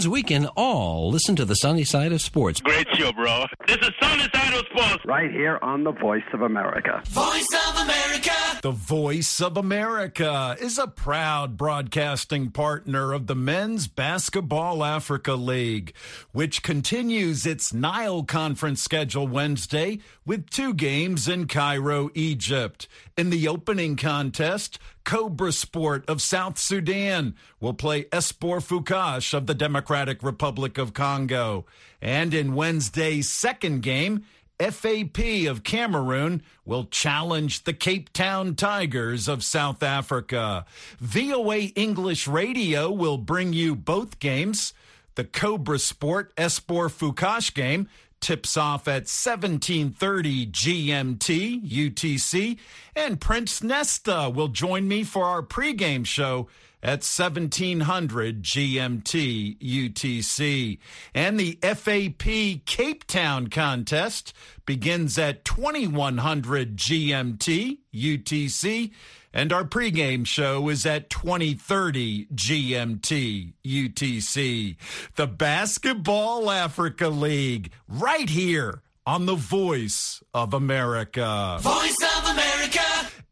means we can all listen to the sunny side of sports. Great show, bro. This is Sunny Side of Sports. Right here on the Voice of America. Voice of America. The Voice of America is a proud broadcasting partner of the Men's Basketball Africa League, which continues its Nile Conference schedule Wednesday with two games in Cairo, Egypt. In the opening contest, Cobra Sport of South Sudan will play Espoir Fukash of the Democratic Republic of Congo. And in Wednesday's second game, FAP of Cameroon will challenge the Cape Town Tigers of South Africa. VOA English Radio will bring you both games. The Cobra Sport Espoir Fukash game tips off at 1730 GMT UTC and Prince Nesta will join me for our pregame show at 1700 GMT UTC. And the FAP Cape Town contest begins at 2100 GMT UTC. And our pregame show is at 2030 GMT UTC. The Basketball Africa League, right here on the Voice of America. Voice of America.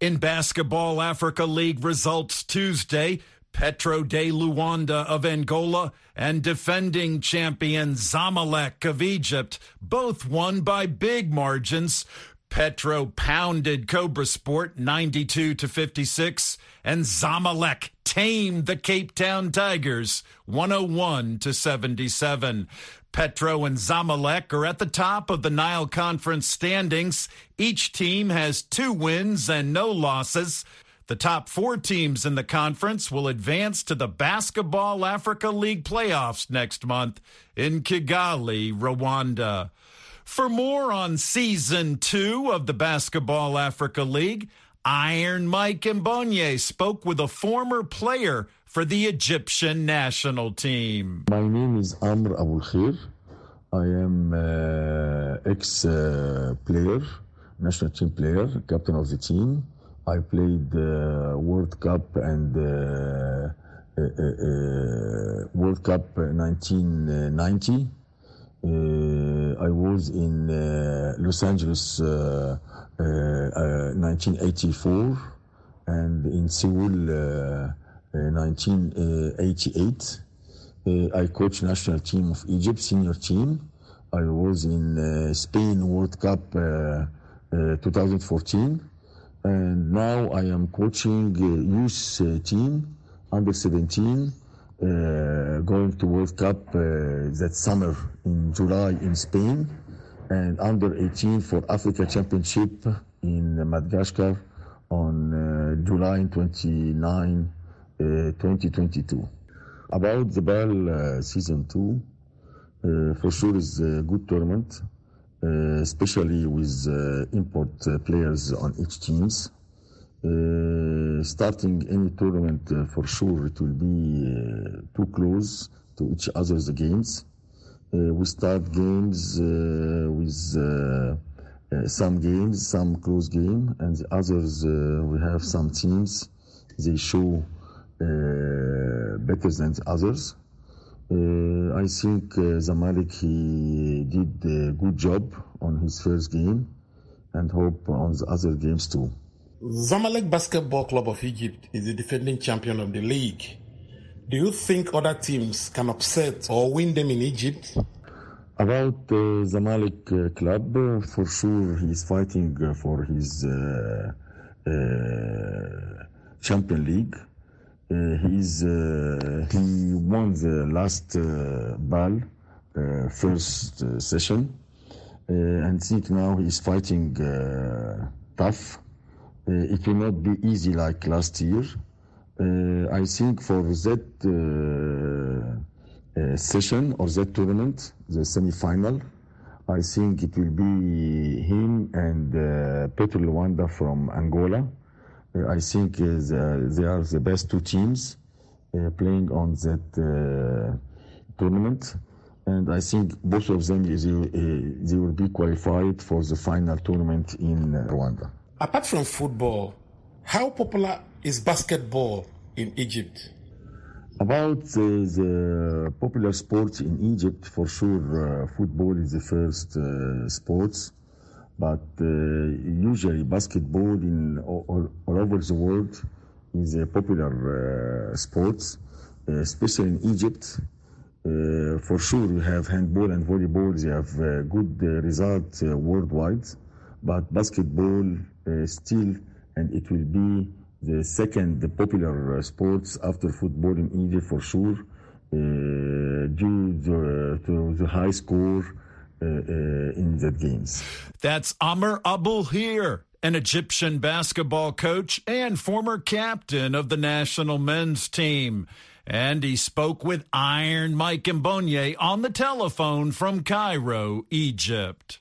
In Basketball Africa League results Tuesday, Petro de Luanda of Angola and defending champion Zamalek of Egypt both won by big margins. Petro pounded Cobra Sport 92 to 56 and Zamalek tamed the Cape Town Tigers 101 to 77. Petro and Zamalek are at the top of the Nile Conference standings. Each team has two wins and no losses. The top four teams in the conference will advance to the Basketball Africa League playoffs next month in Kigali, Rwanda. For more on season two of the Basketball Africa League, Iron Mike Mbonye spoke with a former player for the Egyptian national team. My name is Amr Abul Khair. I am uh, ex uh, player, national team player, captain of the team. I played uh, World Cup and uh, uh, uh, World Cup 1990. Uh, I was in uh, Los Angeles uh, 1984 and in Seoul 1988. I coached national team of Egypt, senior team. I was in Spain World Cup 2014 and now I am coaching youth uh, team under 17 uh, going to World Cup uh, that summer in July in Spain and under 18 for Africa Championship in Madagascar on July 29 2022 about the BAL season 2 for sure is a good tournament uh, especially with uh, import uh, players on each teams. Uh, starting any tournament, uh, for sure, it will be uh, too close to each other's games. we start games with some games, some close game, and the others we have some teams. They show better than the others. Uh, I think uh, Zamalek he did a good job on his first game and hope on the other games too. Zamalek Basketball Club of Egypt is the defending champion of the league. Do you think other teams can upset or win them in Egypt? About uh, Zamalek uh, club, uh, for sure he is fighting uh, for his uh, champion league. Uh, he's uh, he won the last uh, BAL first session, and think now he's fighting tough. It will not be easy like last year. I think for that session or that tournament, the semi-final, I think it will be him and uh, Petro Luanda from Angola. Uh, I think uh, they are the best two teams uh, playing on that tournament. And I think both of them, they, they will be qualified for the final tournament in Rwanda. Apart from football, how popular is basketball in Egypt? About uh, the popular sports in Egypt, for sure, uh, football is the first uh, sports, but uh, usually basketball in all, all, over the world is a popular uh, sports, uh, especially in Egypt. For sure, we have handball and volleyball. They have good results worldwide, but basketball still, and it will be the second the popular uh, sports after football in Egypt for sure, uh, due to, the high score uh, uh, in the games. That's Amr Abul Khair, an Egyptian basketball coach and former captain of the national men's team. And he spoke with Iron Mike Mbonye on the telephone from Cairo, Egypt.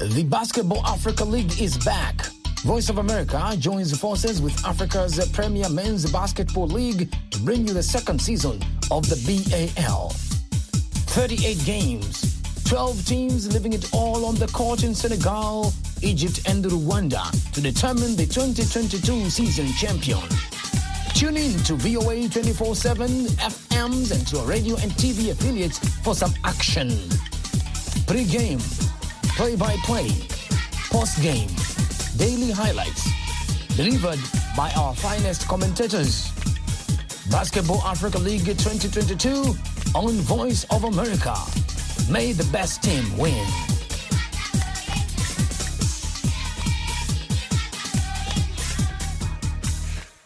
The Basketball Africa League is back. Voice of America joins forces with Africa's premier men's basketball league to bring you the second season of the BAL. 38 games, 12 teams living it all on the court in Senegal, Egypt, and Rwanda to determine the 2022 season champion. Tune in to VOA 24 7 FMs and to our radio and TV affiliates for some action. Pre game, play by play, post game, daily highlights, delivered by our finest commentators. Basketball Africa League 2022 on Voice of America. May the best team win.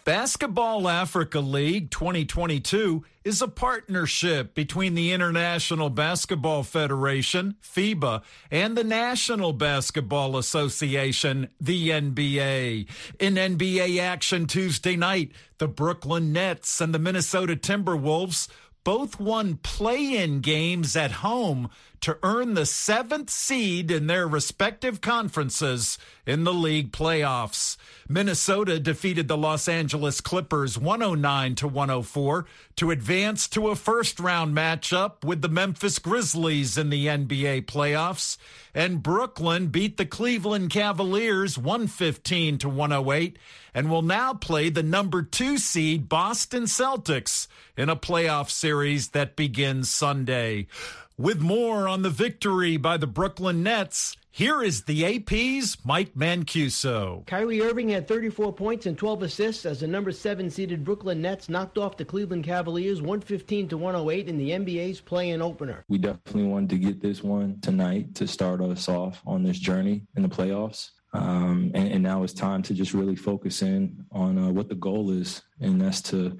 Basketball Africa League 2022 is a partnership between the International Basketball Federation, FIBA, and the National Basketball Association, the NBA. In NBA action Tuesday night, the Brooklyn Nets and the Minnesota Timberwolves both won play in games at home to earn the seventh seed in their respective conferences in the league playoffs. Minnesota defeated the Los Angeles Clippers 109 to 104 to advance to a first round matchup with the Memphis Grizzlies in the NBA playoffs. And Brooklyn beat the Cleveland Cavaliers 115 to 108 and will now play the number two seed Boston Celtics in a playoff series that begins Sunday. With more on the victory by the Brooklyn Nets, here is the AP's Mike Mancuso. Kyrie Irving had 34 points and 12 assists as the number seven seeded Brooklyn Nets knocked off the Cleveland Cavaliers 115 to 108 in the NBA's play-in opener. We definitely wanted to get this one tonight to start us off on this journey in the playoffs. Um, and, and, now it's time to just really focus in on uh, what the goal is, and that's to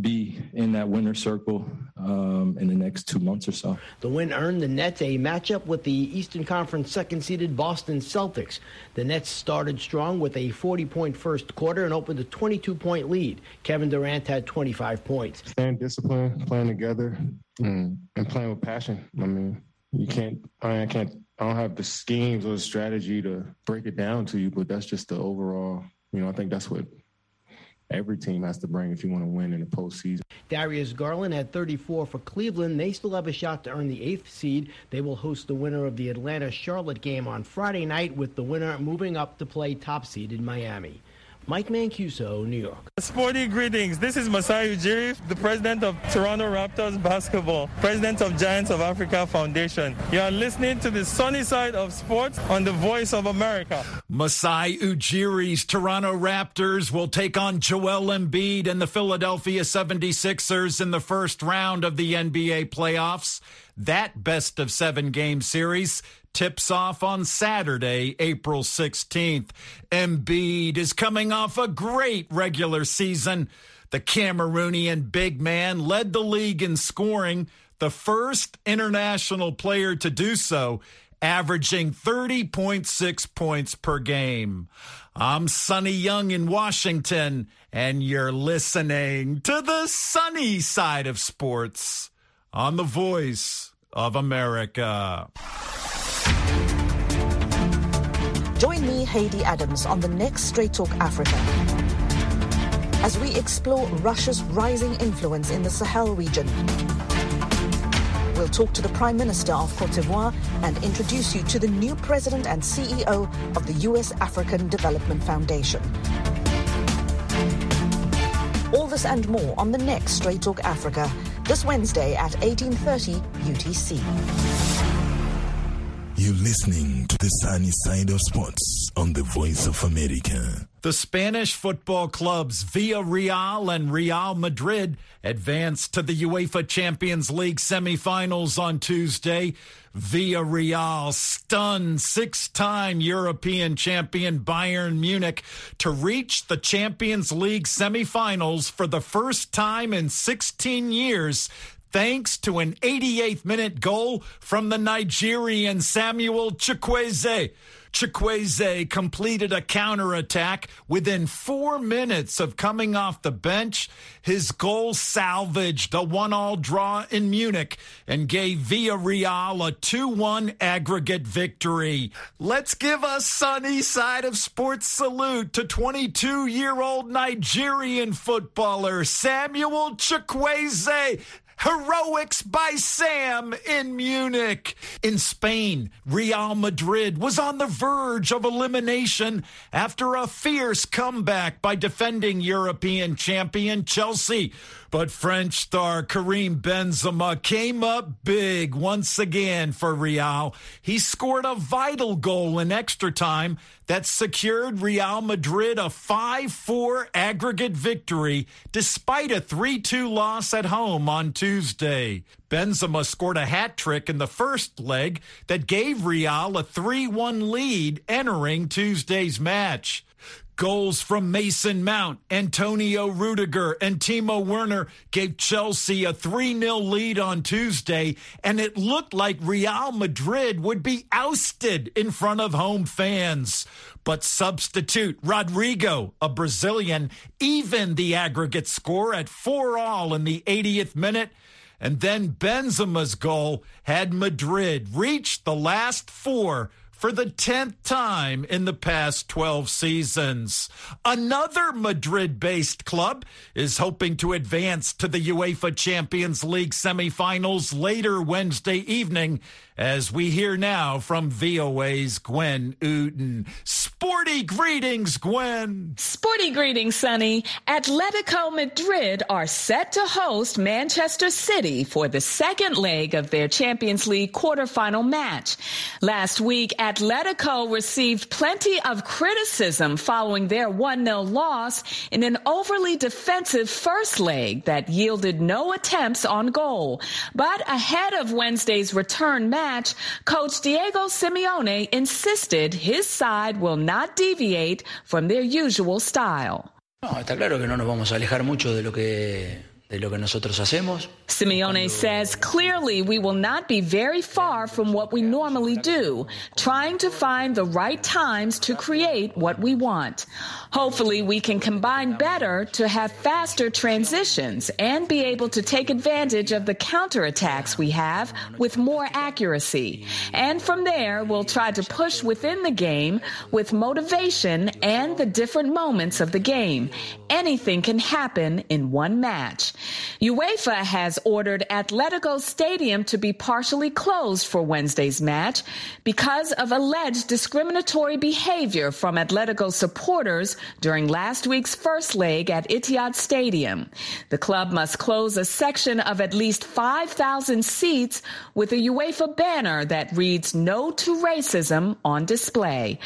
be in that winner circle um, in the next two months or so. The win earned the Nets a matchup with the Eastern Conference second seeded Boston Celtics. The Nets started strong with a 40 point first quarter and opened a 22 point lead. Kevin Durant had 25 points. Staying disciplined, playing together, and, and playing with passion. I mean, you can't, I, mean, I can't I don't have the schemes or the strategy to break it down to you, but that's just the overall. You know, I think that's what every team has to bring if you want to win in the postseason. Darius Garland had 34 for Cleveland. They still have a shot to earn the eighth seed. They will host the winner of the Atlanta Charlotte game on Friday night, with the winner moving up to play top seed in Miami. Mike Mancuso, New York. Sporty greetings. This is Masai Ujiri, the president of Toronto Raptors Basketball, president of Giants of Africa Foundation. You are listening to the sunny side of sports on the Voice of America. Masai Ujiri's Toronto Raptors will take on Joel Embiid and the Philadelphia 76ers in the first round of the NBA playoffs. That best of seven game series tips off on Saturday, April 16th. Embiid is coming off a great regular season. The Cameroonian big man led the league in scoring, the first international player to do so, averaging 30.6 points per game. I'm Sonny Young in Washington, and you're listening to the sunny side of sports on the voice of America. Me, Haiti Adams, on the next Straight Talk Africa as we explore Russia's rising influence in the Sahel region. We'll talk to the Prime Minister of Cote d'Ivoire and introduce you to the new President and CEO of the U.S. African Development Foundation. All this and more on the next Straight Talk Africa, this Wednesday at 18.30 UTC. You're listening to the sunny side of sports on the Voice of America. The Spanish football clubs Villarreal and Real Madrid advanced to the UEFA Champions League semifinals on Tuesday. Villarreal stunned six-time European champion Bayern Munich to reach the Champions League semifinals for the first time in 16 years thanks to an 88th minute goal from the Nigerian Samuel Chukwueze. Chukwueze completed a counterattack within four minutes of coming off the bench. His goal salvaged a one-all draw in Munich and gave Villarreal a 2-1 aggregate victory. Let's give a sunny side of sports salute to 22-year-old Nigerian footballer Samuel Chukwueze. Heroics by Sam in Munich. In Spain, Real Madrid was on the verge of elimination after a fierce comeback by defending European champion Chelsea. But French star Karim Benzema came up big once again for Real. He scored a vital goal in extra time that secured Real Madrid a 5 4 aggregate victory despite a 3 2 loss at home on Tuesday. Benzema scored a hat trick in the first leg that gave Real a 3 1 lead entering Tuesday's match. Goals from Mason Mount, Antonio Rudiger, and Timo Werner gave Chelsea a 3 0 lead on Tuesday, and it looked like Real Madrid would be ousted in front of home fans. But substitute Rodrygo, a Brazilian, evened the aggregate score at 4 all in the 80th minute. And then Benzema's goal had Madrid reach the last four for the 10th time in the past 12 seasons. Another Madrid based club is hoping to advance to the UEFA Champions League semifinals later Wednesday evening as we hear now from VOA's Gwen Uden. Sporty greetings, Gwen. Sporty greetings, Sonny. Atletico Madrid are set to host Manchester City for the second leg of their Champions League quarterfinal match. Last week, Atletico received plenty of criticism following their 1-0 loss in an overly defensive first leg that yielded no attempts on goal. But ahead of Wednesday's return match, match, coach Diego Simeone insisted his side will not deviate from their usual style. No, está claro que no nos vamos a alejar mucho de lo que de lo que nosotros hacemos. Simeone says clearly we will not be very far from what we normally do, trying to find the right times to create what we want. Hopefully we can combine better to have faster transitions and be able to take advantage of the counterattacks we have with more accuracy. And from there, we'll try to push within the game with motivation and the different moments of the game. Anything can happen in one match. UEFA has ordered Atletico Stadium to be partially closed for Wednesday's match because of alleged discriminatory behavior from Atletico supporters during last week's first leg at Etihad Stadium. The club must close a section of at least 5,000 seats with a UEFA banner that reads no to racism on display.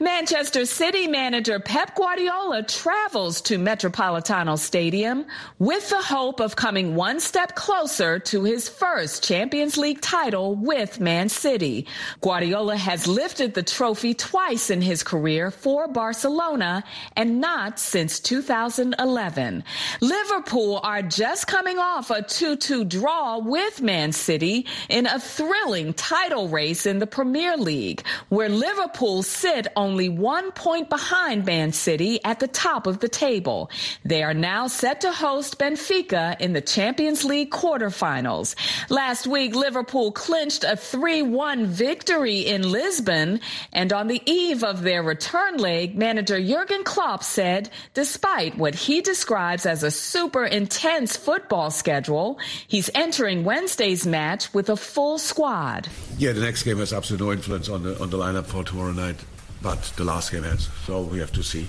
Manchester City manager Pep Guardiola travels to Metropolitano Stadium with the hope of coming one step closer to his first Champions League title with Man City. Guardiola has lifted the trophy twice in his career for Barcelona and not since 2011. Liverpool are just coming off a 2-2 draw with Man City in a thrilling title race in the Premier League, where Liverpool sit only one point behind Man City at the top of the table. They are now set to host Benfica in the Champions League quarterfinals. Last week, Liverpool clinched a 3-1 victory in Lisbon, and on the eve of their return leg, manager Jurgen Klopp said, despite what he describes as a super intense football schedule, he's entering Wednesday's match with a full squad. Yeah, the next game has absolutely no influence on the on the lineup for tomorrow night, but the last game has. So we have to see.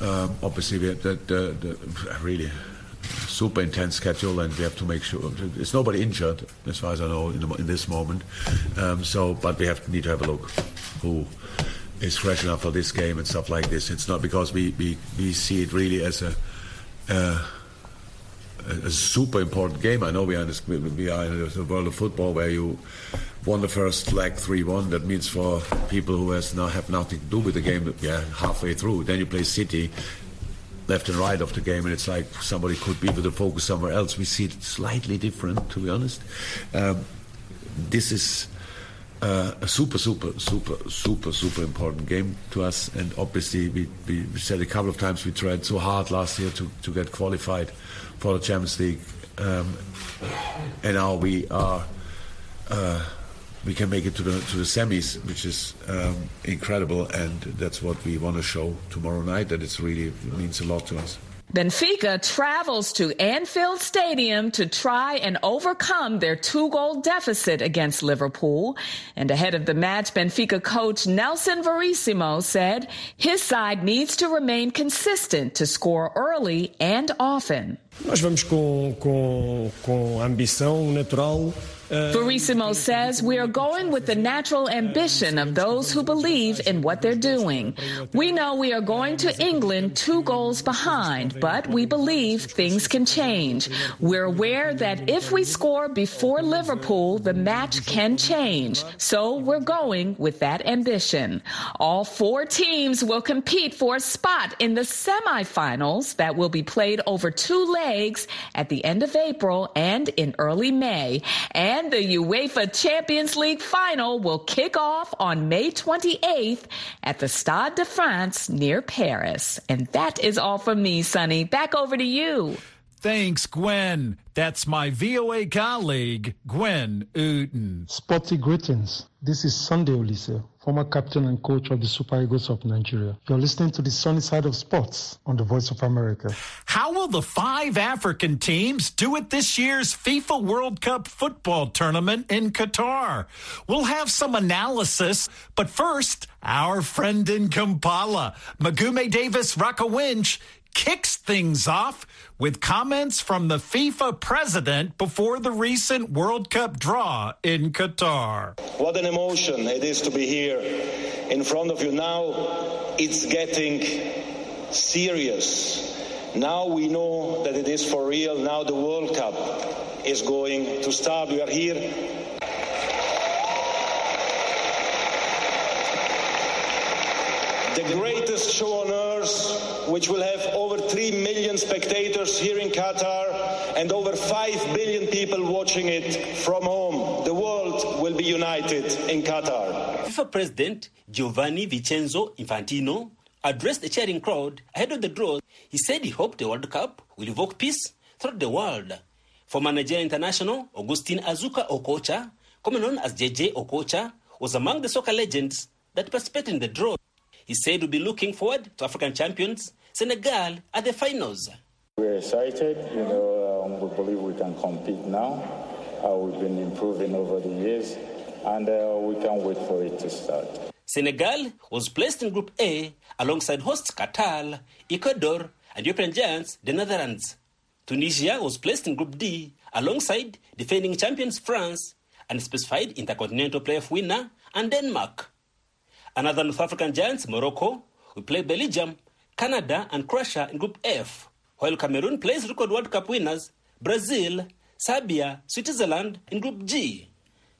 Um, obviously, we the, the, the, really super intense schedule, and we have to make sure there's nobody injured, as far as I know, in, the, in this moment. Um, so, but we have need to have a look who is fresh enough for this game and stuff like this. It's not because we we, we see it really as a. Uh, a super important game. I know we are in, this, we are in the world of football where you won the first leg 3-1. That means for people who has now have nothing to do with the game, yeah, halfway through. Then you play City, left and right of the game, and it's like somebody could be with the focus somewhere else. We see it slightly different, to be honest. Um, this is uh, a super, super, super, super, super important game to us, and obviously we, we, we said a couple of times we tried so hard last year to, to get qualified for the Champions League, um, and now we are. Uh, we can make it to the to the semis, which is um, incredible, and that's what we want to show tomorrow night. That it's really it means a lot to us. Benfica travels to Anfield Stadium to try and overcome their two goal deficit against Liverpool. And ahead of the match, Benfica coach Nelson Verissimo said his side needs to remain consistent to score early and often. Nós vamos com, com, com ambição natural Uh, Verissimo says we are going with the natural ambition of those who believe in what they're doing. We know we are going to England two goals behind, but we believe things can change. We're aware that if we score before Liverpool, the match can change. So we're going with that ambition. All four teams will compete for a spot in the semifinals that will be played over two legs at the end of April and in early May. And and the UEFA Champions League final will kick off on May 28th at the Stade de France near Paris. And that is all from me, Sonny. Back over to you. Thanks, Gwen. That's my VOA colleague, Gwen Uten. Sporty greetings. This is Sunday Oliseh, former captain and coach of the Super Eagles of Nigeria. You're listening to the sunny side of sports on the Voice of America. How will the five African teams do at this year's FIFA World Cup football tournament in Qatar? We'll have some analysis, but first, our friend in Kampala, Mugume Davis Rwakaringi, kicks things off with comments from the FIFA president before the recent World Cup draw in Qatar. What an emotion it is to be here in front of you. Now it's getting serious. Now we know that it is for real. Now the World Cup is going to start. We are here the greatest show on earth, which will have over 3 million spectators here in Qatar and over 5 billion people watching it from home. The world will be united in Qatar. FIFA President Giovanni Vincenzo Infantino addressed the cheering crowd ahead of the draw. He said he hoped the World Cup will evoke peace throughout the world. Former Nigeria international Augustine Azuka Okocha, commonly known as JJ Okocha, was among the soccer legends that participated in the draw. He said we'll be looking forward to African champions Senegal at the finals. We're excited. You know, um, we believe we can compete now. Uh, we've been improving over the years, and uh, we can't wait for it to start. Senegal was placed in Group A alongside hosts Qatar, Ecuador, and European giants, the Netherlands. Tunisia was placed in Group D alongside defending champions France and specified intercontinental playoff winner and Denmark. Another North African giants, Morocco, will play Belgium, Canada, and Croatia in Group F, while Cameroon plays record World Cup winners Brazil, Serbia, Switzerland in Group G.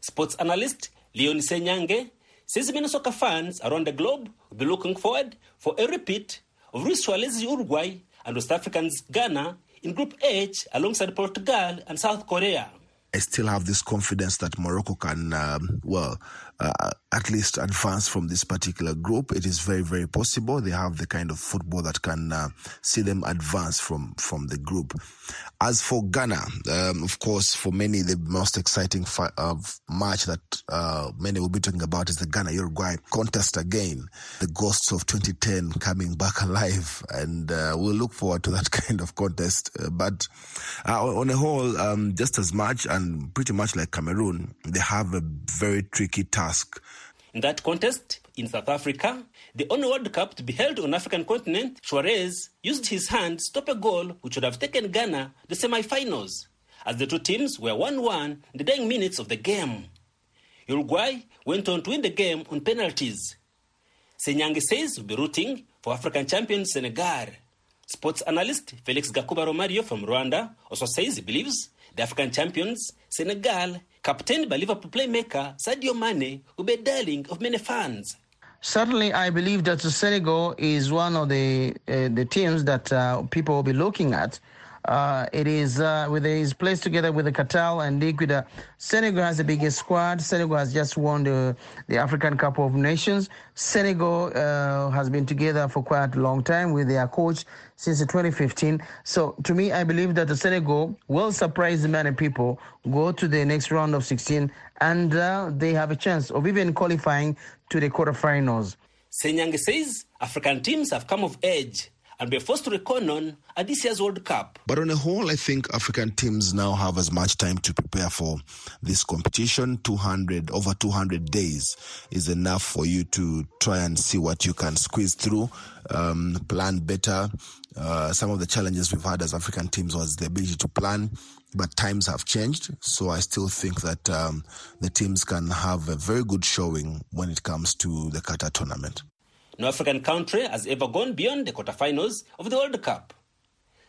Sports analyst Leon Senyange says many soccer fans around the globe will be looking forward for a repeat of Luis Uruguay and West Africans Ghana in Group H alongside Portugal and South Korea. I still have this confidence that Morocco can, um, well, uh, at least advance from this particular group. It is very, very possible. They have the kind of football that can uh, see them advance from from the group. As for Ghana, um, of course, for many, the most exciting fi- uh, match that uh, many will be talking about is the Ghana Uruguay contest again. The ghosts of 2010 coming back alive, and uh, we'll look forward to that kind of contest. Uh, but on a whole, um, just as much and pretty much like Cameroon, they have a very tricky task. In that contest, In South Africa, the only World Cup to be held on African continent, Suarez used his hand to stop a goal which would have taken Ghana the semi-finals, as the two teams were 1-1 in the dying minutes of the game. Uruguay went on to win the game on penalties. Senyange says he'll be rooting for African champion Senegal. Sports analyst Felix Gakuba Romario from Rwanda also says he believes the African champions, Senegal, captained by Liverpool playmaker Sadio Mane, will be a darling of many fans. Certainly, I believe that Senegal is one of the uh, the teams that uh, people will be looking at. Uh, it is uh, with his place together with the Qatar and Ecuador. Senegal has the biggest squad. Senegal has just won the, the African Cup of Nations. Senegal uh, has been together for quite a long time with their coach since 2015. So to me, I believe that the Senegal will surprise many people, go to the next round of 16, and uh, they have a chance of even qualifying to the quarterfinals. Senyange says African teams have come of age and be forced to reckon on at this year's World Cup. But on a whole, I think African teams now have as much time to prepare for this competition. 200, over 200 days is enough for you to try and see what you can squeeze through, um, plan better. Uh, some of the challenges we've had as African teams was the ability to plan, but times have changed. So I still think that um, the teams can have a very good showing when it comes to the Qatar tournament. No African country has ever gone beyond the quarterfinals of the World Cup.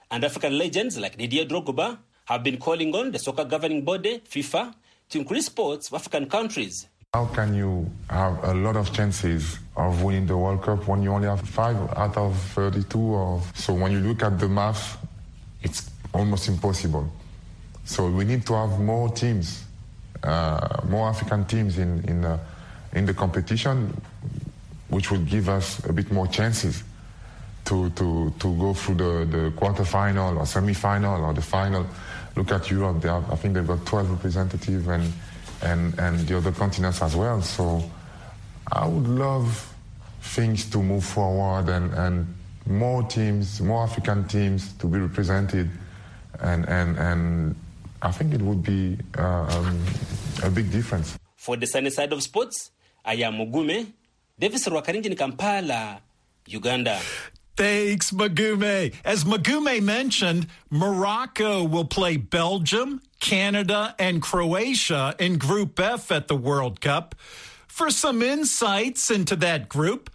And African legends like Didier Drogba have been calling on the soccer governing body, FIFA, to increase sports for African countries. How can you have a lot of chances of winning the World Cup when you only have five out of 32? Or so when you look at the math, it's almost impossible. So we need to have more teams, uh, more African teams in in, uh, in the competition which would give us a bit more chances to, to, to go through the, the quarterfinal or semi-final or the final. Look at Europe, I think they've got 12 representatives and, and, and the other continents as well. So I would love things to move forward and, and more teams, more African teams to be represented. And, and, and I think it would be uh, um, a big difference. For the sunny side of sports, I am Mugume, Davis Rwakaringi in Kampala, Uganda. Thanks, Mugume. As Mugume mentioned, Morocco will play Belgium, Canada, and Croatia in Group F at the World Cup. For some insights into that group,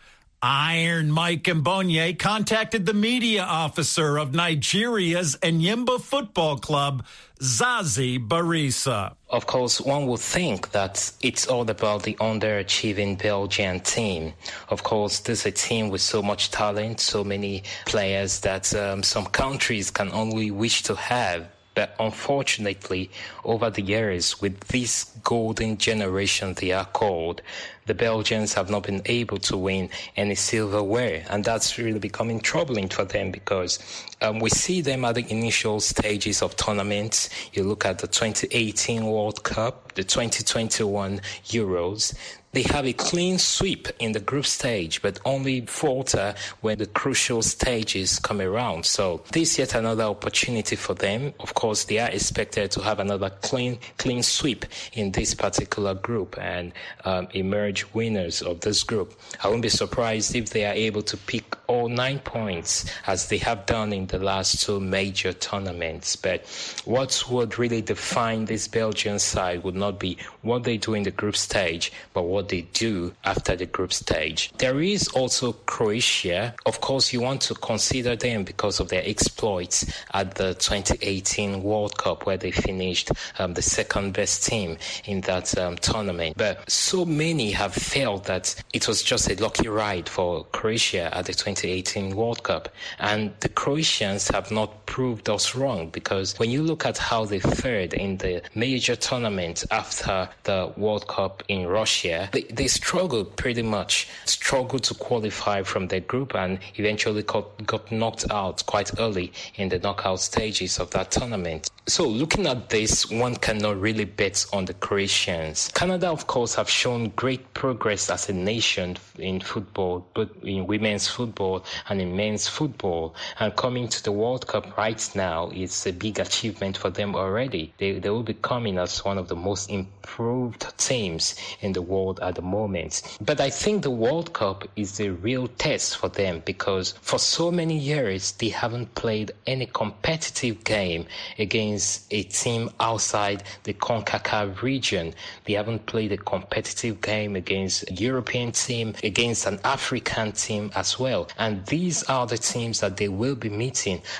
Iron Mike Mbonye contacted the media officer of Nigeria's Enyimba Football Club, Zazi Barisa. Of course, one would think that it's all about the underachieving Belgian team. Of course, this is a team with so much talent, so many players that um, some countries can only wish to have. But unfortunately, over the years, with this golden generation they are called, the Belgians have not been able to win any silverware. And that's really becoming troubling for them because um, we see them at the initial stages of tournaments. You look at the 2018 World Cup, the 2021 Euros. They have a clean sweep in the group stage, but only falter when the crucial stages come around. So this yet another opportunity for them. Of course, they are expected to have another clean, clean sweep in this particular group and um, emerge winners of this group. I won't be surprised if they are able to pick all nine points as they have done in the last two major tournaments. But what would really define this Belgian side would not be what they do in the group stage, but what they do after the group stage. There is also Croatia. Of course, you want to consider them because of their exploits at the 2018 World Cup, where they finished um, the second best team in that um, tournament. But so many have felt that it was just a lucky ride for Croatia at the 2018 World Cup. And the Croatians have not proved us wrong because when you look at how they fared in the major tournament after the World Cup in Russia, they, they struggled pretty much, struggled to qualify from their group and eventually got, got knocked out quite early in the knockout stages of that tournament. So looking at this, one cannot really bet on the Croatians. Canada, of course, have shown great progress as a nation in football, but in women's football and in men's football. And coming to the World Cup right now is a big achievement for them already. They, they will be coming as one of the most improved teams in the world at the moment. But I think the World Cup is a real test for them because for so many years they haven't played any competitive game against a team outside the CONCACAF region. They haven't played a competitive game against a European team, against an African team as well. And these are the teams that they will be meeting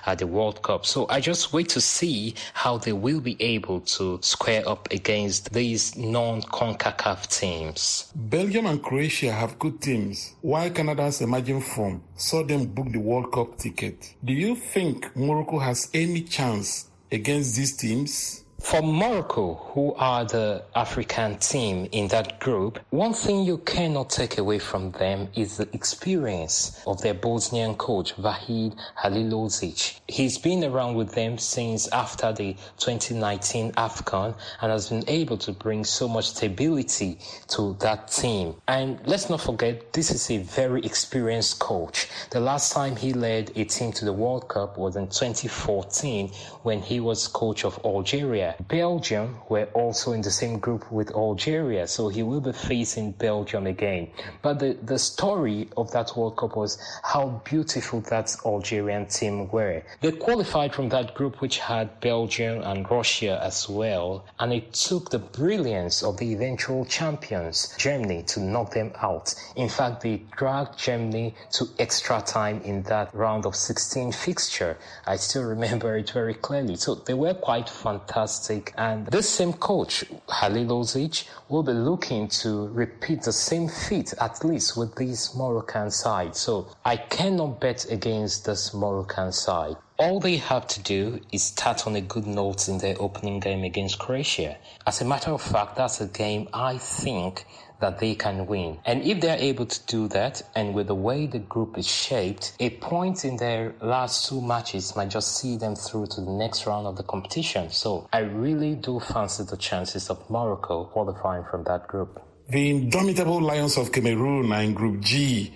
at the World Cup. So I just wait to see how they will be able to square up against these non-CONCACAF teams. Belgium and Croatia have good teams, while Canada's emerging form saw them book the World Cup ticket. Do you think Morocco has any chance against these teams? For Morocco, who are the African team in that group, one thing you cannot take away from them is the experience of their Bosnian coach, Vahid Halilhodzic. He's been around with them since after the 2019 AFCON and has been able to bring so much stability to that team. And let's not forget, this is a very experienced coach. The last time he led a team to the World Cup was in 2014 when he was coach of Algeria. Belgium were also in the same group with Algeria, so he will be facing Belgium again. But the, the story of that World Cup was how beautiful that Algerian team were. They qualified from that group which had Belgium and Russia as well, and it took the brilliance of the eventual champions, Germany, to knock them out. In fact, they dragged Germany to extra time in that round of 16 fixture. I still remember it very clearly. So they were quite fantastic fantastic. And this same coach, Halilhodzic, will be looking to repeat the same feat at least with this Moroccan side. So I cannot bet against this Moroccan side. All they have to do is start on a good note in their opening game against Croatia. As a matter of fact, that's a game I think that they can win. And if they're able to do that, and with the way the group is shaped, a point in their last two matches might just see them through to the next round of the competition. So I really do fancy the chances of Morocco qualifying from that group. The indomitable Lions of Cameroon are in Group G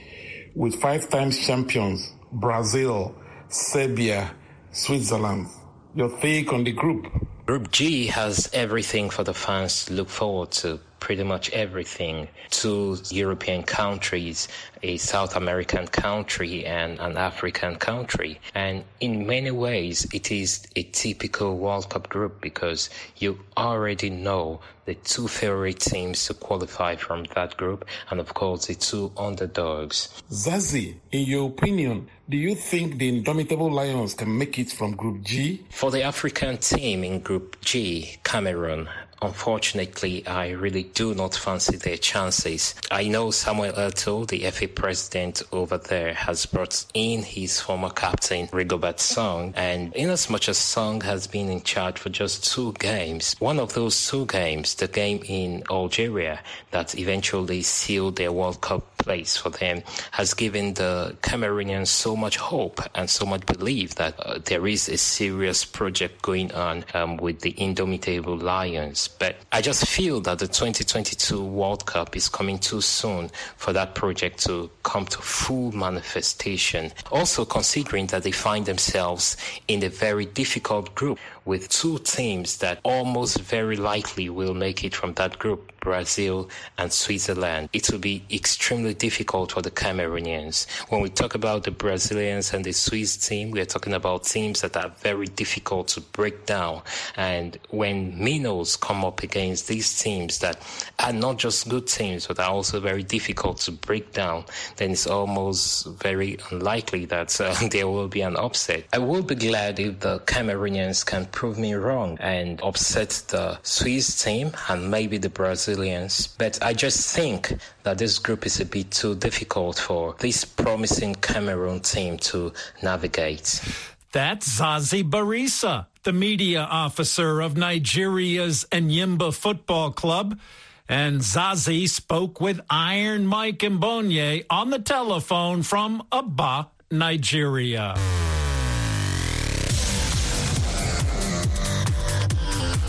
with five times champions Brazil, Serbia, Switzerland. Your take on the group? Group G has everything for the fans to look forward to pretty much everything to European countries, a South American country, and an African country. And in many ways, it is a typical World Cup group because you already know the two favorite teams to qualify from that group, and of course, the two underdogs. Zazie, in your opinion, do you think the indomitable Lions can make it from Group G? For the African team in Group G, Cameroon unfortunately, I really do not fancy their chances. I know Samuel Eto'o, the FA president over there, has brought in his former captain, Rigobert Song, and in as much as Song has been in charge for just two games, one of those two games, the game in Algeria that eventually sealed their World Cup place for them, has given the Cameroonians so much hope and so much belief that uh, there is a serious project going on um, with the indomitable Lions. But I just feel that the 2022 World Cup is coming too soon for that project to come to full manifestation. Also, considering that they find themselves in a very difficult group with two teams that almost very likely will make it from that group, Brazil and Switzerland. It will be extremely difficult for the Cameroonians. When we talk about the Brazilians and the Swiss team, we are talking about teams that are very difficult to break down. And when Minos come up against these teams that are not just good teams, but are also very difficult to break down, then it's almost very unlikely that uh, there will be an upset. I will be glad if the Cameroonians can prove me wrong and upset the Swiss team and maybe the Brazilians. But I just think that this group is a bit too difficult for this promising Cameroon team to navigate. That's Zazi Barisa, the media officer of Nigeria's Enyimba Football Club. And Zazi spoke with Iron Mike Mbonye on the telephone from Aba, Nigeria.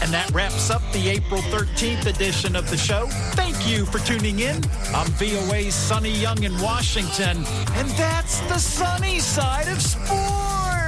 And that wraps up the April 13th edition of the show. Thank you for tuning in. I'm VOA's Sonny Young in Washington, and that's the sunny side of sports.